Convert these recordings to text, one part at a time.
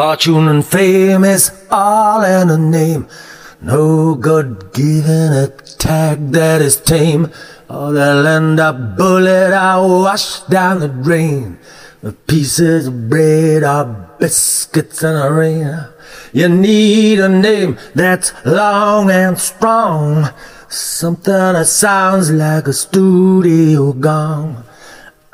Fortune and fame is all in a name. No good giving a tag that is tame, or they'll end up bullet or washed down the drain. With pieces of bread or biscuits in a rain. You need a name that's long and strong. Something that sounds like a studio gong.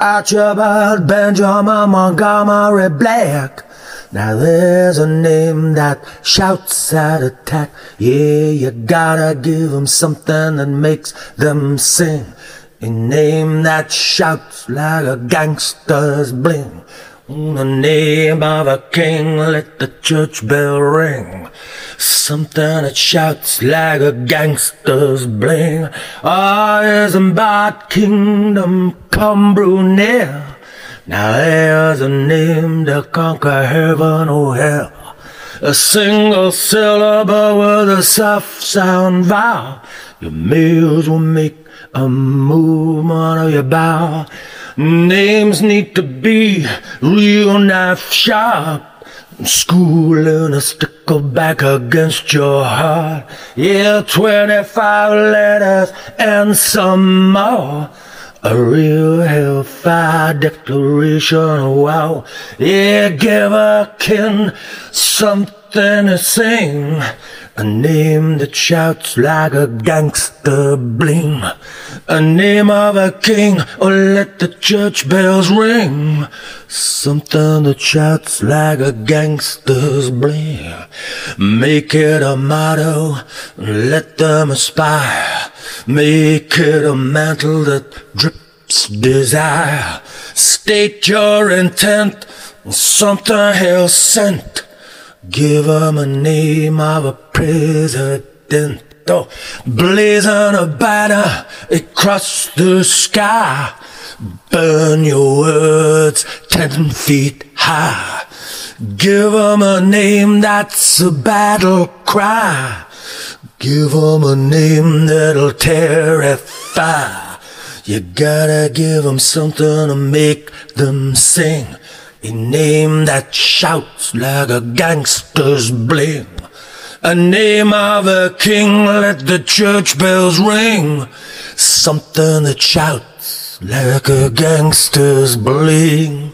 Archibald Benjamin Montgomery Black. Now there's a name that shouts at attack. Yeah, you gotta give them something that makes them sing. A name that shouts like a gangster's bling. In the name of a king, let the church bell ring. Something that shouts like a gangster's bling. Ah, isn't bad kingdom come brew near? Now there's a name to conquer heaven or hell. A single syllable with a soft sound vowel. Your meals will make a movement of your bow. Names need to be real knife sharp. Schooling a stickle back against your heart. Yeah, 25 letters and some more. A real hellfire declaration, wow. Yeah, give a kin something to sing. A name that shouts like a gangster bling. A name of a king, or let the church bells ring. Something that shouts like a gangster's bling. Make it a motto, let them aspire. Make it a mantle that drips desire. State your intent, something hell sent. Give 'em a name of a president. Oh, blazing a banner across the sky. Burn your words ten feet high. Give 'em a name that's a battle cry. Give 'em a name that'll terrify. You gotta give 'em something to make them sing. A name that shouts like a gangster's bling. A name of a king, let the church bells ring. Something that shouts like a gangster's bling.